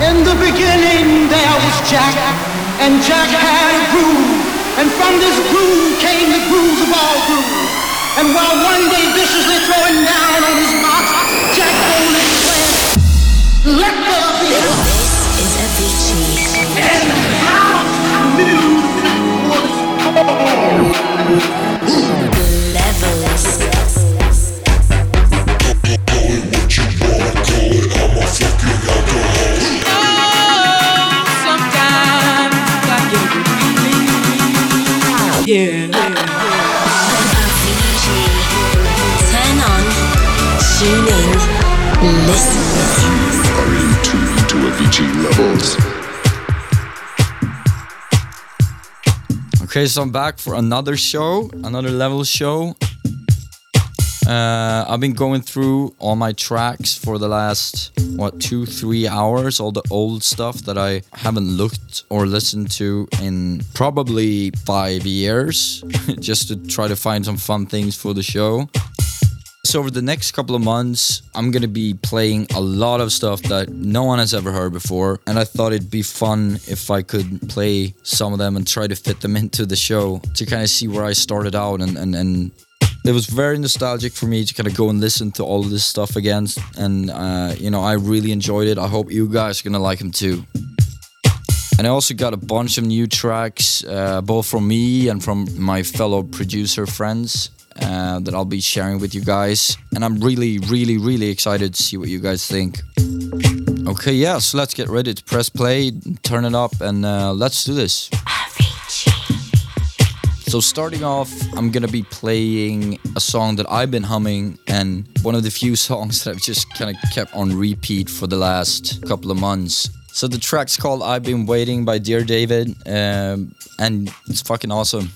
In the beginning there was Jack, and Jack had a groove. And from this groove came the grooves of all grooves. And while one day viciously throwing down on his box, Jack boldly declared, let there be This is a Avicii. And how new Levels. Avicii levels. Okay, so I'm back for another show, another level show. Uh, I've been going through all my tracks for the last what two, three hours, all the old stuff that I haven't looked or listened to in probably five years, just to try to find some fun things for the show. So over the next couple of months, I'm gonna be playing a lot of stuff that no one has ever heard before, and I thought it'd be fun if I could play some of them and try to fit them into the show to kind of see where I started out and and and. It was very nostalgic for me to kind of go and listen to all of this stuff again, and uh, you know I really enjoyed it. I hope you guys are gonna like them too. And I also got a bunch of new tracks, uh, both from me and from my fellow producer friends, uh, that I'll be sharing with you guys. And I'm really, really, really excited to see what you guys think. Okay, yeah, so let's get ready to press play, turn it up, and uh, let's do this. So, starting off, I'm gonna be playing a song that I've been humming, and one of the few songs that I've just kind of kept on repeat for the last couple of months. So, the track's called I've Been Waiting by Dear David, um, and it's fucking awesome.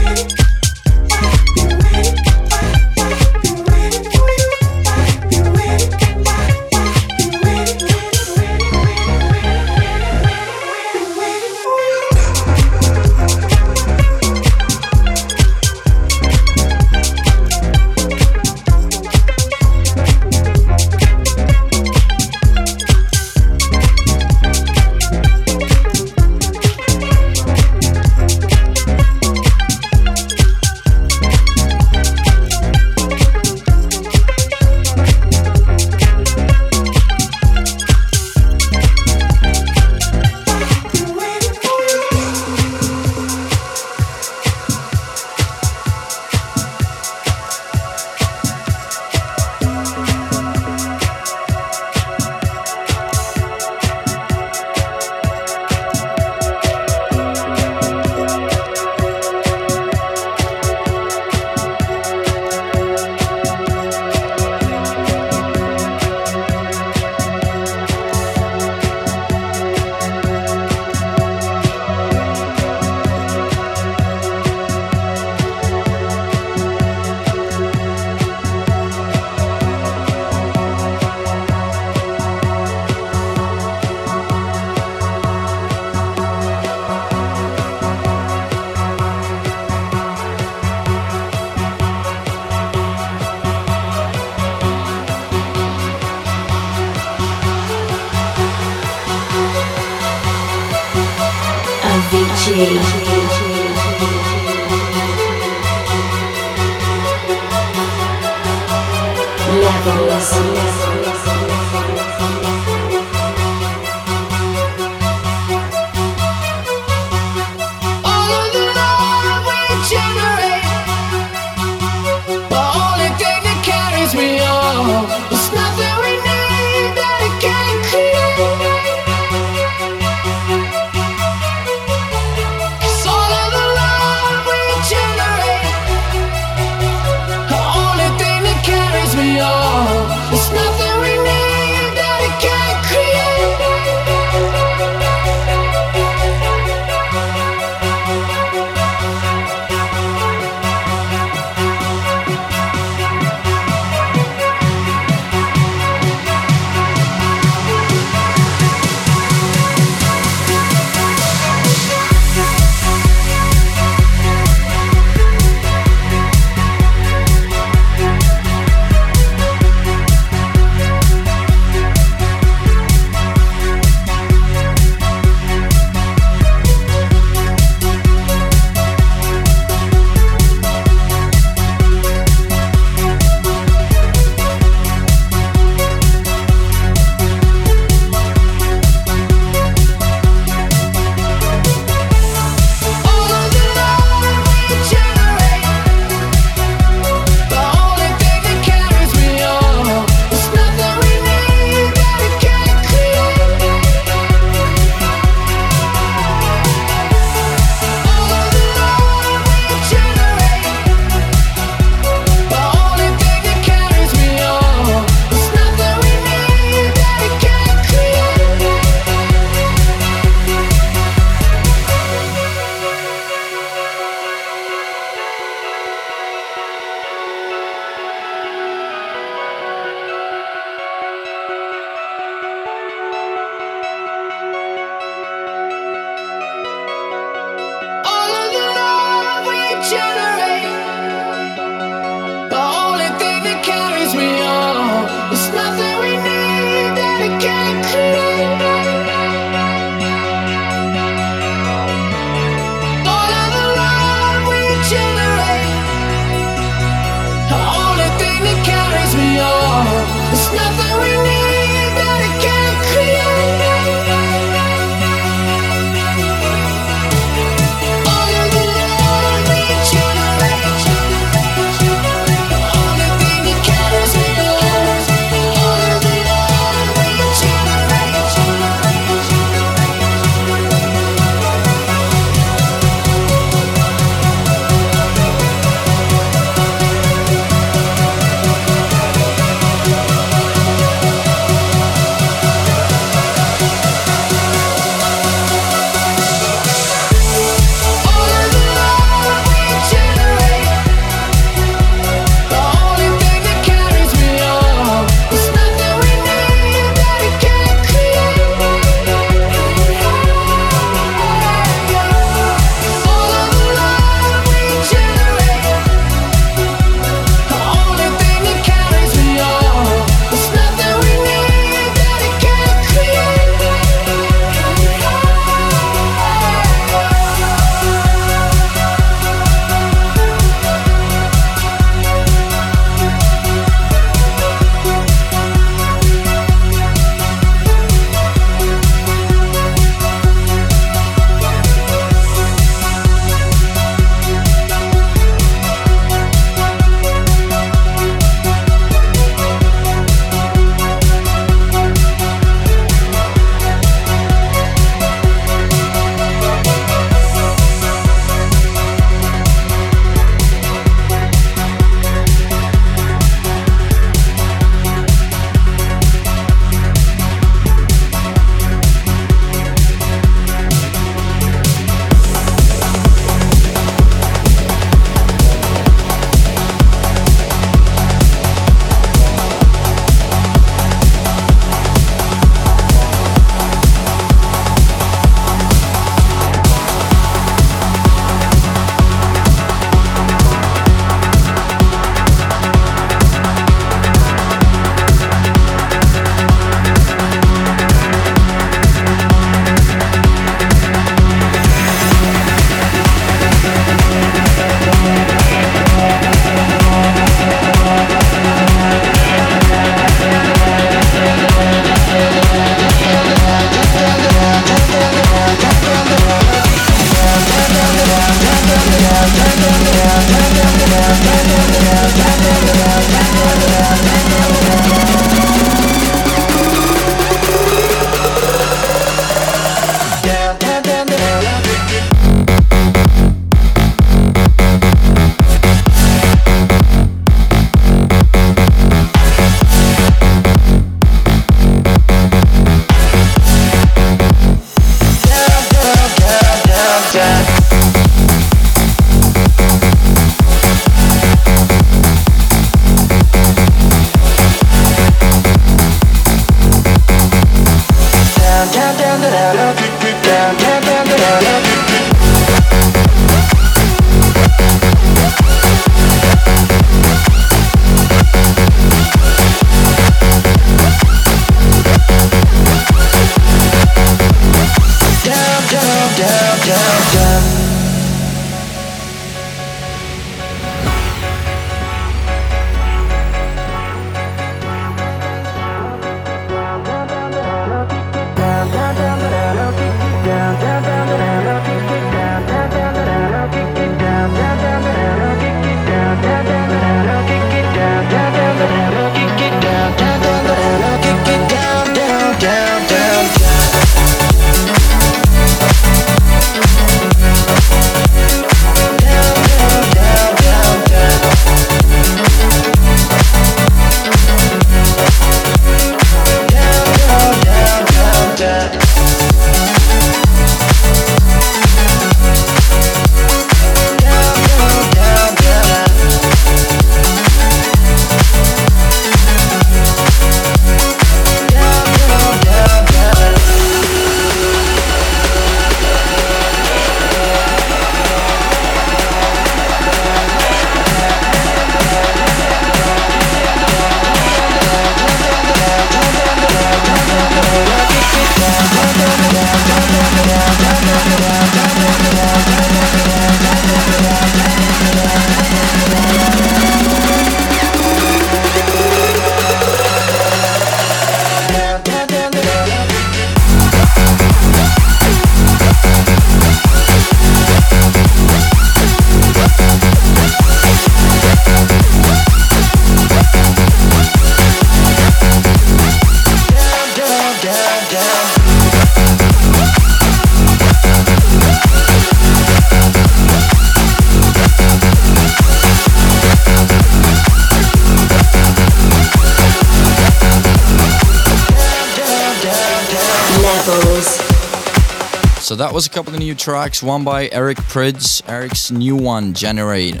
Was a couple of new tracks. One by Eric Prydz, Eric's new one, Generate.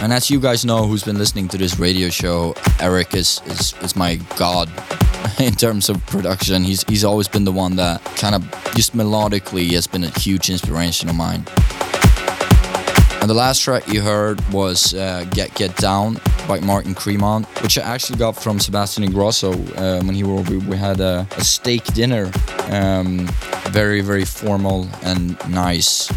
And as you guys know, who's been listening to this radio show, Eric is is, is my god in terms of production. He's he's always been the one that kind of just melodically has been a huge inspiration of mine. And the last track you heard was uh, Get Get Down by Martin Cremont, which I actually got from Sebastian Ingrosso uh, when he were we, we had a, a steak dinner. Um, very, very formal and nice.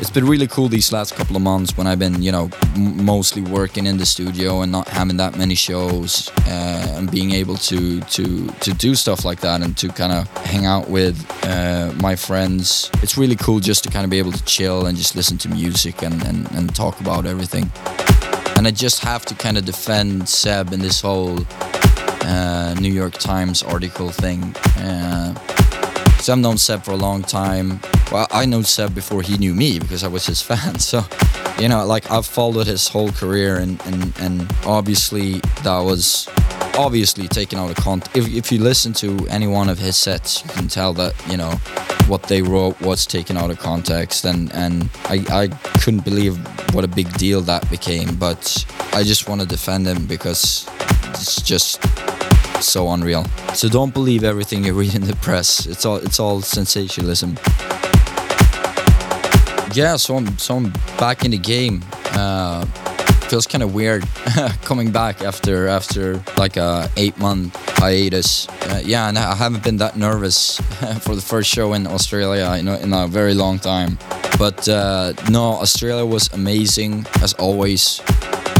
It's been really cool these last couple of months when I've been, you know, mostly working in the studio and not having that many shows, uh, and being able to to to do stuff like that and to kind of hang out with uh, my friends. It's really cool just to kind of be able to chill and just listen to music and and, and talk about everything. And I just have to kind of defend Seb in this whole uh, New York Times article thing. Uh, so I've known Seb for a long time. Well, I know Seb before he knew me because I was his fan. So, you know, like I've followed his whole career, and and and obviously that was obviously taken out of context. If if you listen to any one of his sets, you can tell that you know what they wrote was taken out of context, and and I I couldn't believe what a big deal that became. But I just want to defend him because it's just so unreal. So don't believe everything you read in the press. It's all it's all sensationalism. Yeah, so I'm so I'm back in the game. Uh, feels kind of weird coming back after after like a eight month hiatus. Uh, yeah, and I haven't been that nervous for the first show in Australia in a, in a very long time. But uh, no, Australia was amazing as always.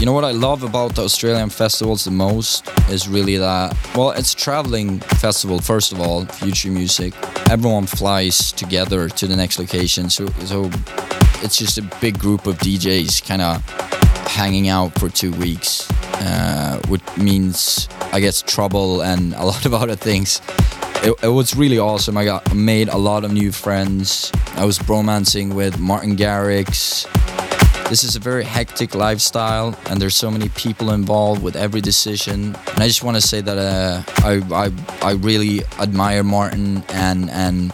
You know what I love about the Australian festivals the most is really that, well, it's traveling festival, first of all, future music. Everyone flies together to the next location. So, so it's just a big group of DJs kind of hanging out for two weeks, uh, which means I guess trouble and a lot of other things. It, it was really awesome. I got made a lot of new friends. I was bromancing with Martin Garrix, this is a very hectic lifestyle, and there's so many people involved with every decision. And I just want to say that uh, I, I I really admire Martin and and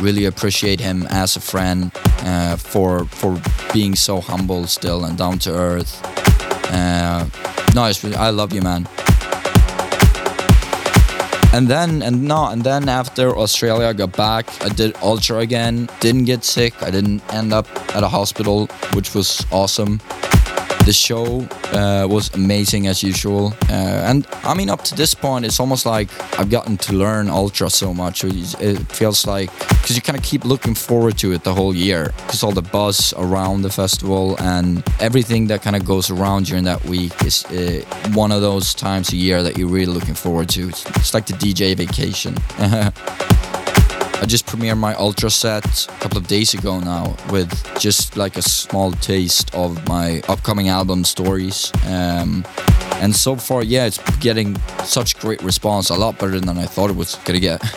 really appreciate him as a friend uh, for for being so humble still and down to earth. Uh, no, I love you, man. And then and no, and then after Australia got back, I did Ultra again. Didn't get sick. I didn't end up at a hospital, which was awesome. The show uh, was amazing as usual, uh, and I mean up to this point, it's almost like I've gotten to learn Ultra so much. It feels like because you kind of keep looking forward to it the whole year, because all the buzz around the festival and everything that kind of goes around during that week is uh, one of those times a year that you're really looking forward to. It's, it's like the DJ vacation. I just premiered my Ultra set a couple of days ago now with just like a small taste of my upcoming album stories. Um, and so far, yeah, it's getting such great response, a lot better than I thought it was gonna get.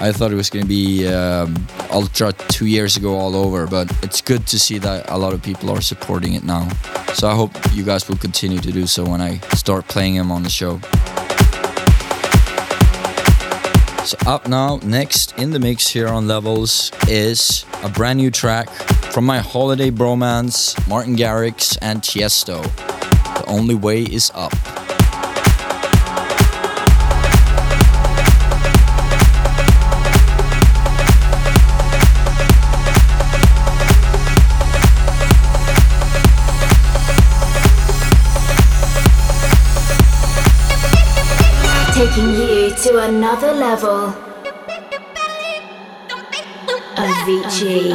I thought it was gonna be um, Ultra two years ago all over, but it's good to see that a lot of people are supporting it now. So I hope you guys will continue to do so when I start playing them on the show. So up now, next in the mix here on Levels is a brand new track from my holiday bromance, Martin Garrix and Tiesto. The only way is up. Taking you to another level. Avicii.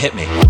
Hit me.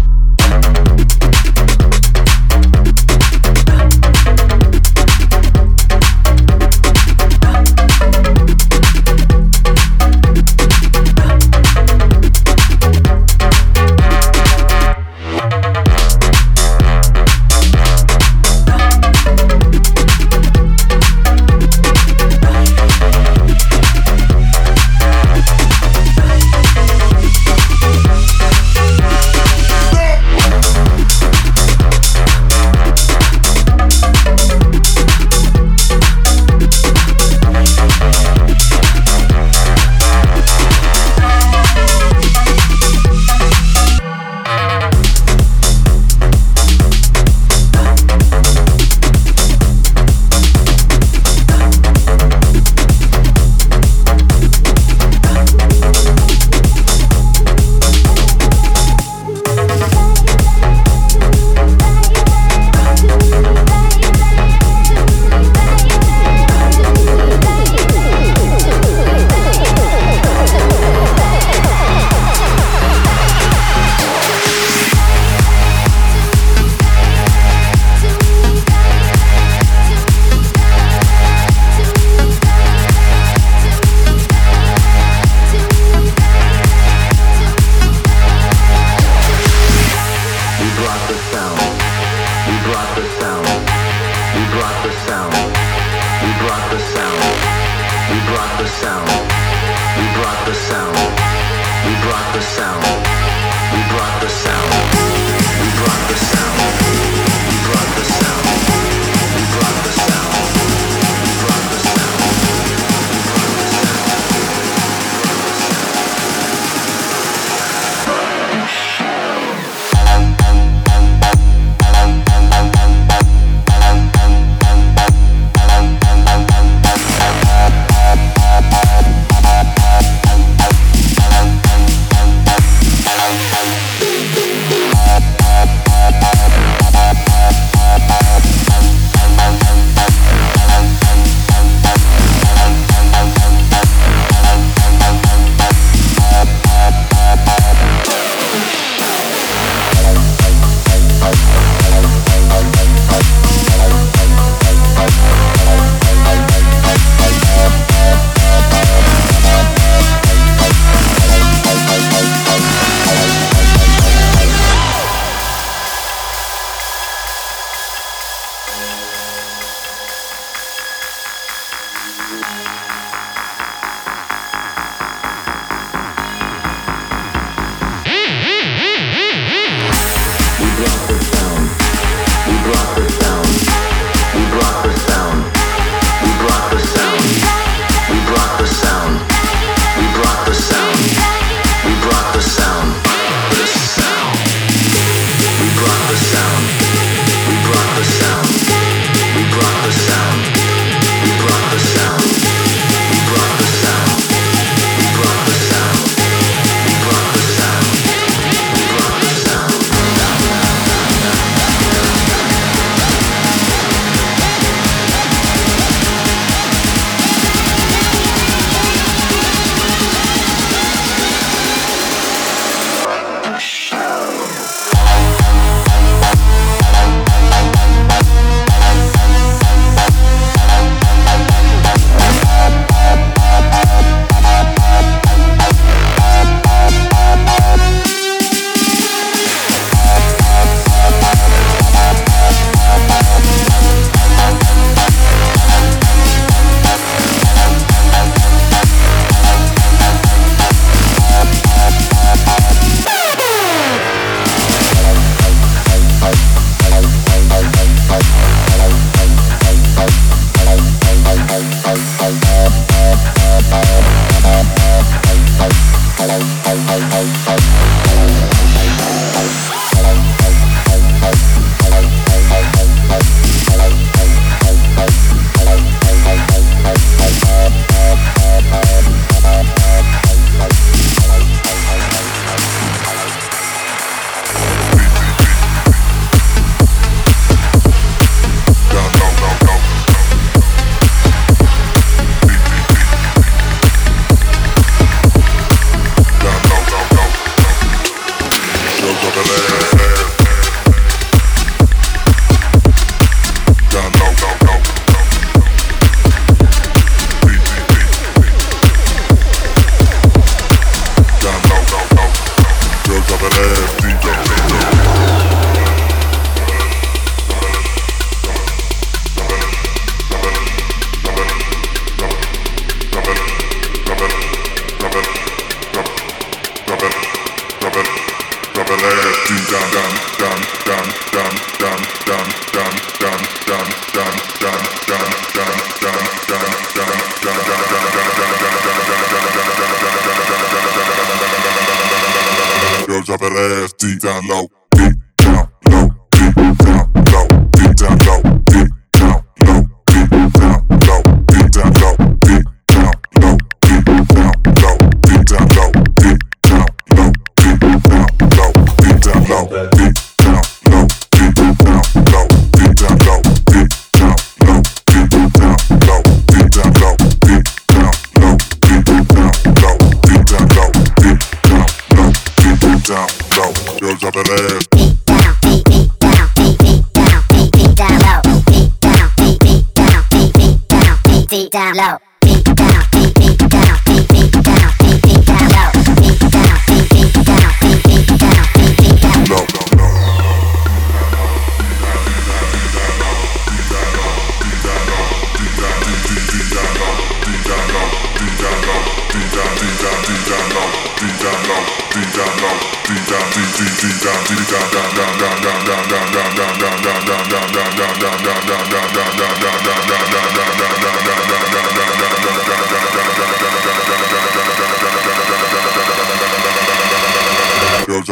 Down low.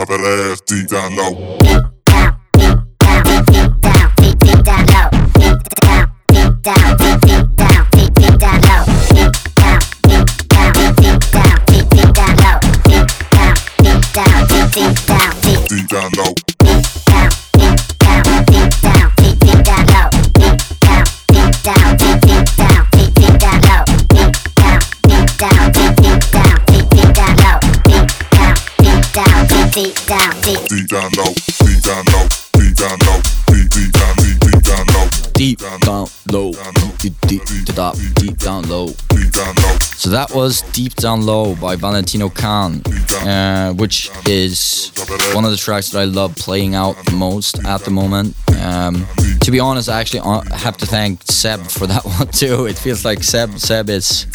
Drop that ass deep down low. Down low. Deep down low. Deep down low. Deep deep down deep down low. Deep down low. Deep, deep, deep, deep, down low. So that was Deep Down Low by Valentino Khan, uh, which is one of the tracks that I love playing out the most at the moment. Um, to be honest, I actually uh, have to thank Seb for that one too. It feels like Seb Seb is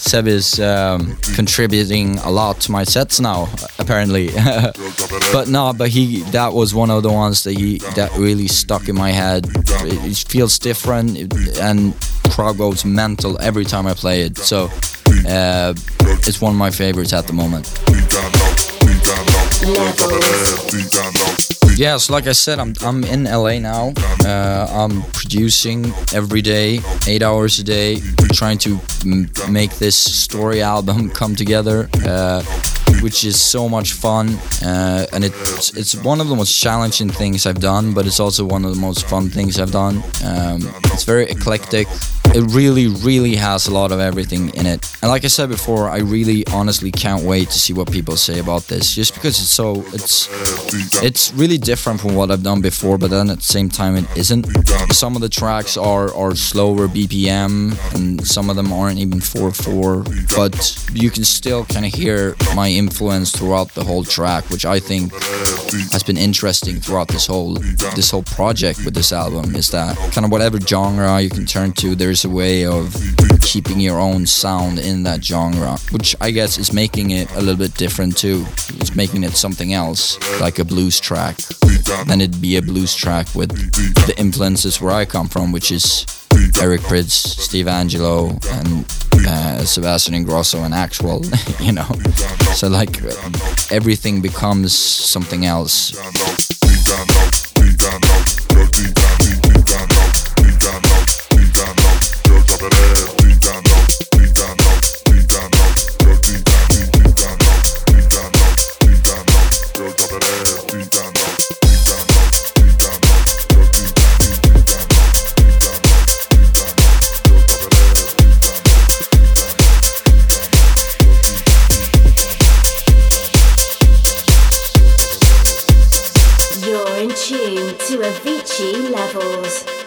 Seb is um, contributing a lot to my sets now, apparently. That but no, but he that was one of the ones that he that really stuck in my head. It, it feels different, and crowd goes mental every time I play it. So uh, it's one of my favorites at the moment. So like I said, I'm I'm in LA now. Uh, I'm producing every day, eight hours a day, trying to m- make this story album come together, uh, which is so much fun. Uh, and it's it's one of the most challenging things I've done, but it's also one of the most fun things I've done. Um, it's very eclectic. It really, really has a lot of everything in it. And like I said before, I really, honestly can't wait to see what people say about this, just because it's so it's it's really different from what I've done before, but then at the same time it isn't. Some of the tracks are are slower BPM, and some of them aren't even 4/4, but you can still kind of hear my influence throughout the whole track, which I think has been interesting throughout this whole this whole project with this album. Is that kind of whatever genre you can turn to, there's a way of keeping your own sound in that genre, which I guess is making it a little bit different too. It's making it something else, like a blues track. Then it'd be a blues track with the influences where I come from, which is Eric Prydz, Steve Angello, and uh, Sebastian Ingrosso and Axwell, you know. So like everything becomes something else. to Avicii levels.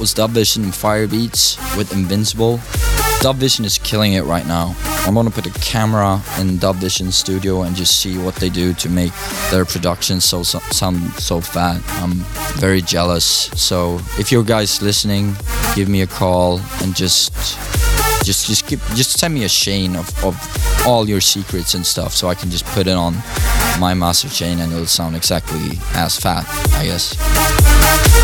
Was Dub Vision and Firebeatz with Invincible. Dub Vision is killing it right now. I'm gonna put a camera in Dub Vision studio and just see what they do to make their production so, so sound so fat. I'm very jealous. So if you guys listening, give me a call and just just just give just send me a chain of, of all your secrets and stuff so I can just put it on my master chain and it'll sound exactly as fat, I guess.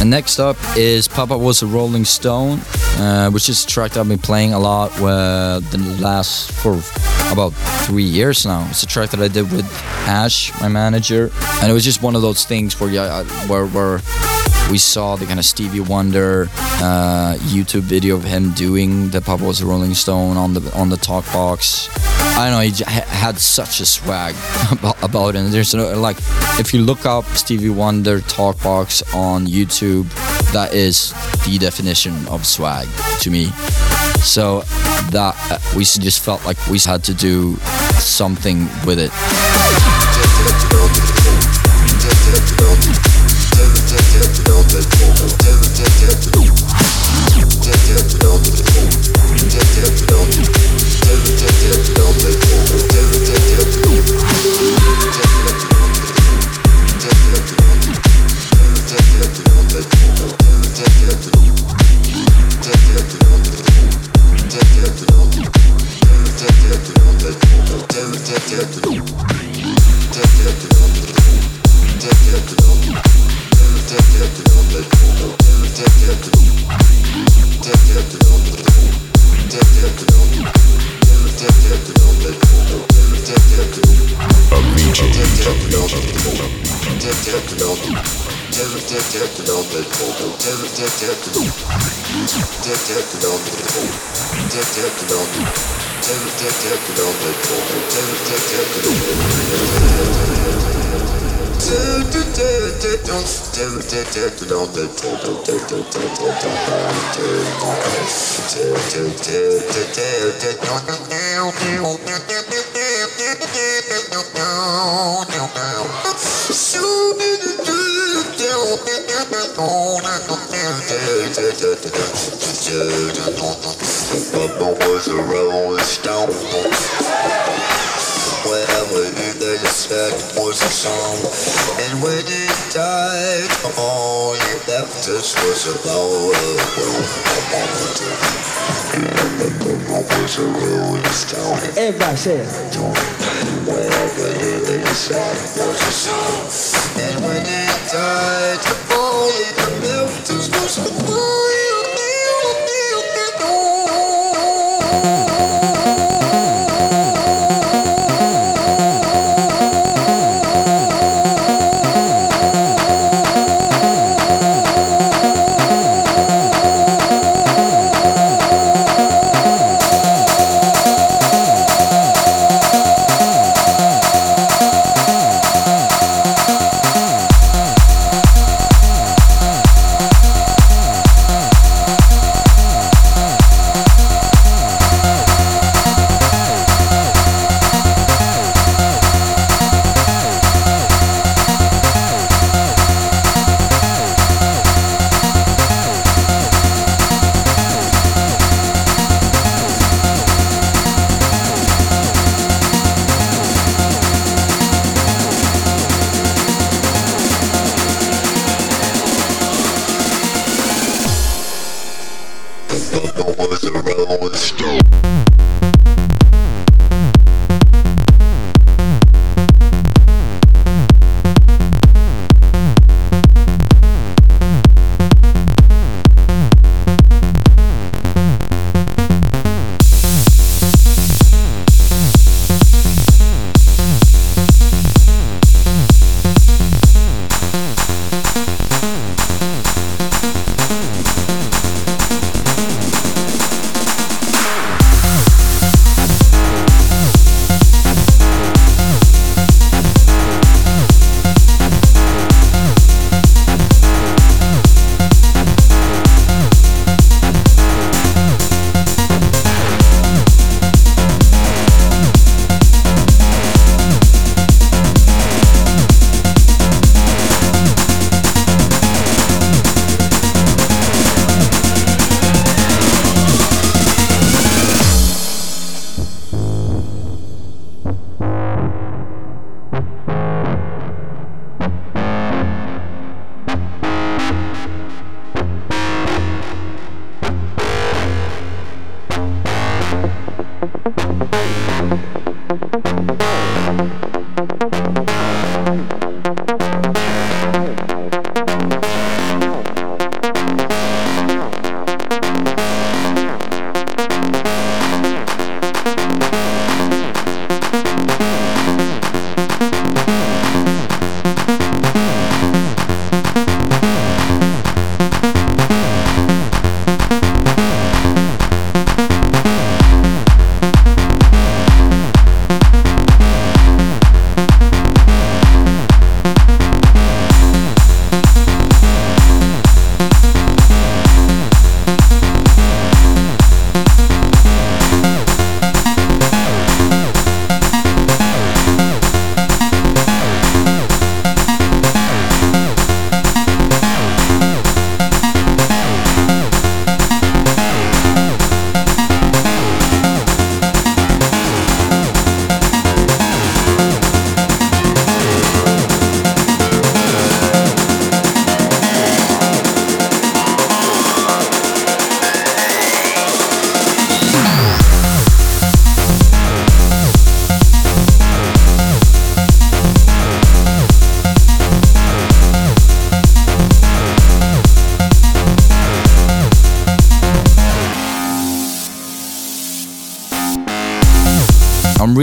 And next up is Papa Was a Rolling Stone, uh, which is a track that I've been playing a lot with the last for about three years now. It's a track that I did with Ash, my manager, and it was just one of those things where yeah, where where we saw the kind of Stevie Wonder uh, YouTube video of him doing the Papa Was a Rolling Stone on the on the talk box. I don't know, he had such a swag about, it. And there's no, like, if you look up Stevie Wonder talk box on YouTube, that is the definition of swag to me. So that uh, we just felt like we had to do something with it. was a song. And when it died, all he left us was a blow Papa was a rolling stone. Everybody say it. Wherever he they just was a song. And when it died,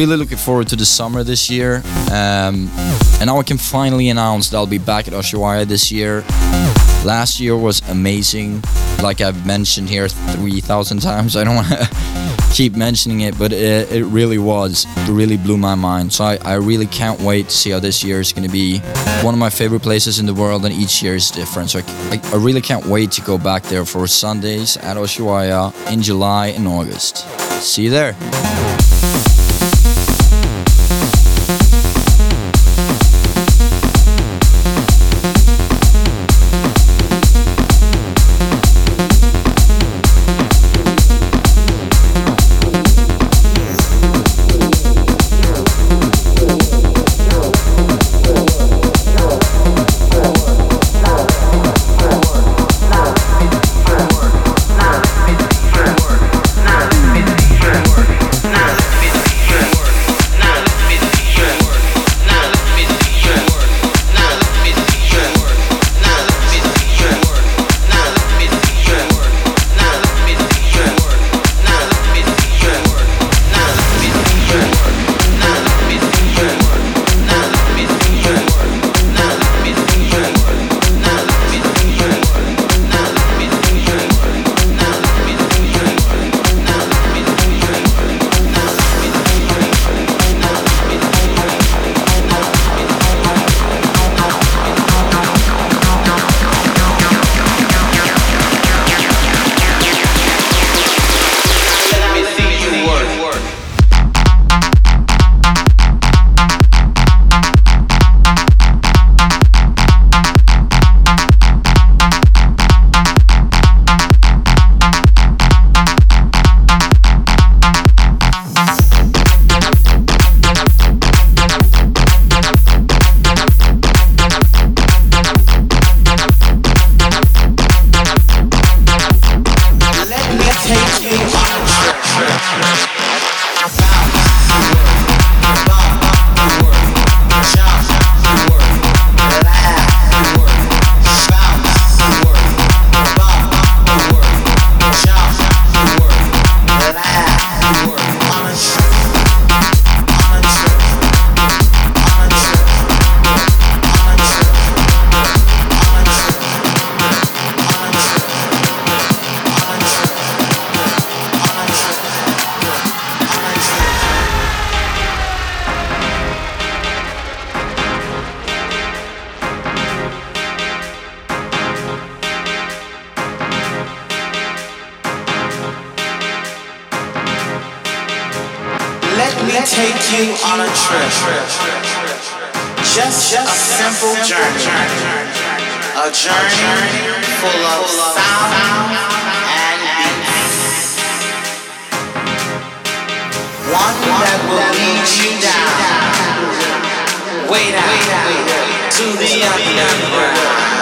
really looking forward to the summer this year. Um, and now I can finally announce that I'll be back at Ushuaia this year. Last year was amazing. Like I've mentioned here 3,000 times. I don't want to keep mentioning it, but it, it really was. It really blew my mind. So I, I really can't wait to see how this year is going to be. One of my favorite places in the world, and each year is different. So I, I, really can't wait to go back there for Sundays at Ushuaia in July and August. See you there. Trip. Just a simple journey. A journey full of sound and beats. One that will lead you down, way down, to the underground.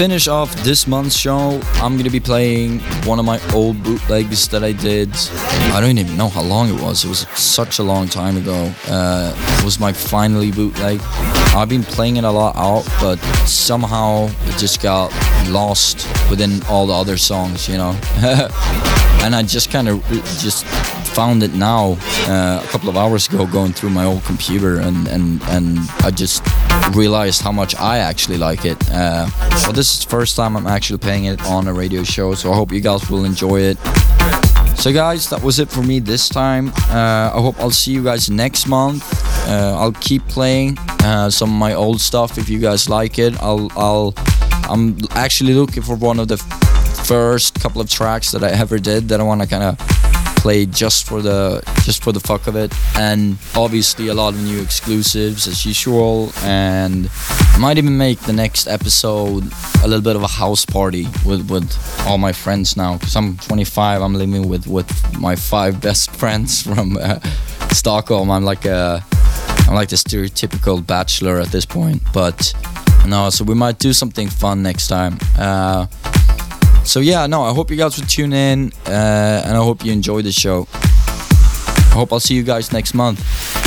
Finish off this month's show, I'm gonna be playing one of my old bootlegs that I did. I don't even know how long it was. It was such a long time ago. Uh, it was my finally bootleg. I've been playing it a lot out, but somehow it just got lost within all the other songs, you know. and I just kind of just found it now uh, a couple of hours ago going through my old computer and and and I just realized how much I actually like it. Uh, so this is the first time I'm actually playing it on a radio show, so I hope you guys will enjoy it. So, guys, that was it for me this time. Uh, I hope I'll see you guys next month. Uh, I'll keep playing uh, some of my old stuff if you guys like it. I'll, I'll, I'm actually looking for one of the first couple of tracks that I ever did that I want to kind of play just for the just for the fuck of it. And obviously a lot of new exclusives as usual. And I might even make the next episode a little bit of a house party with with all my friends now. Because I'm 25 I'm living with with my five best friends from uh, Stockholm. I'm like a I'm like the stereotypical bachelor at this point. But no so we might do something fun next time. Uh, so yeah, no, I hope you guys will tune in, uh, and I hope you enjoy the show. I hope I'll see you guys next month.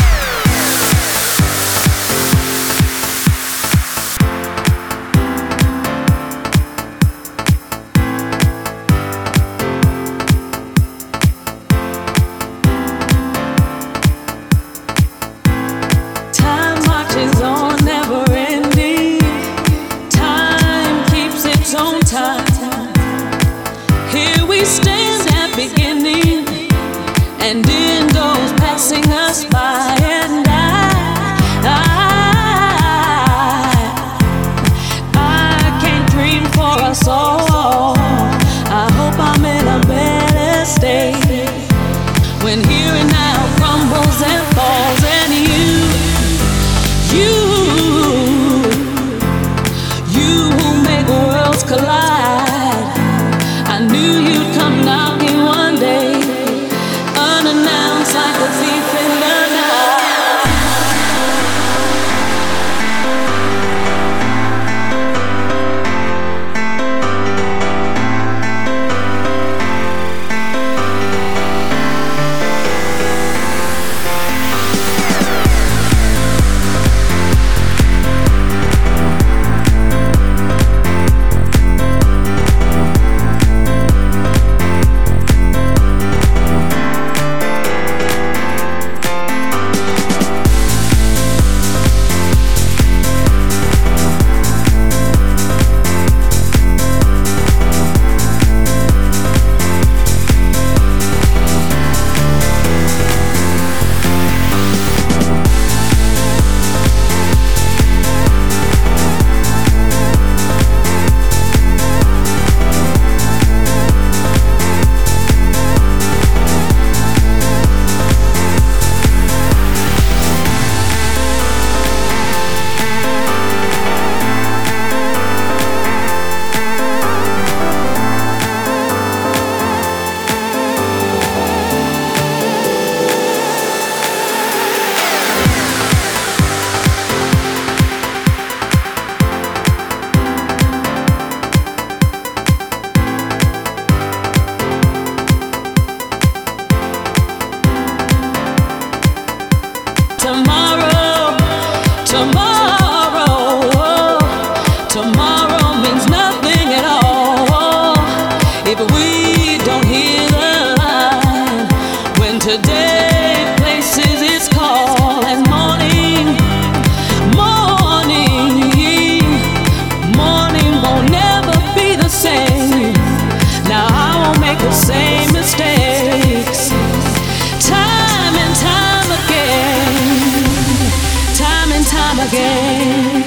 again,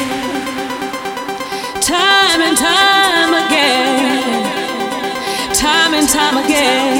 time and time again, time and time again.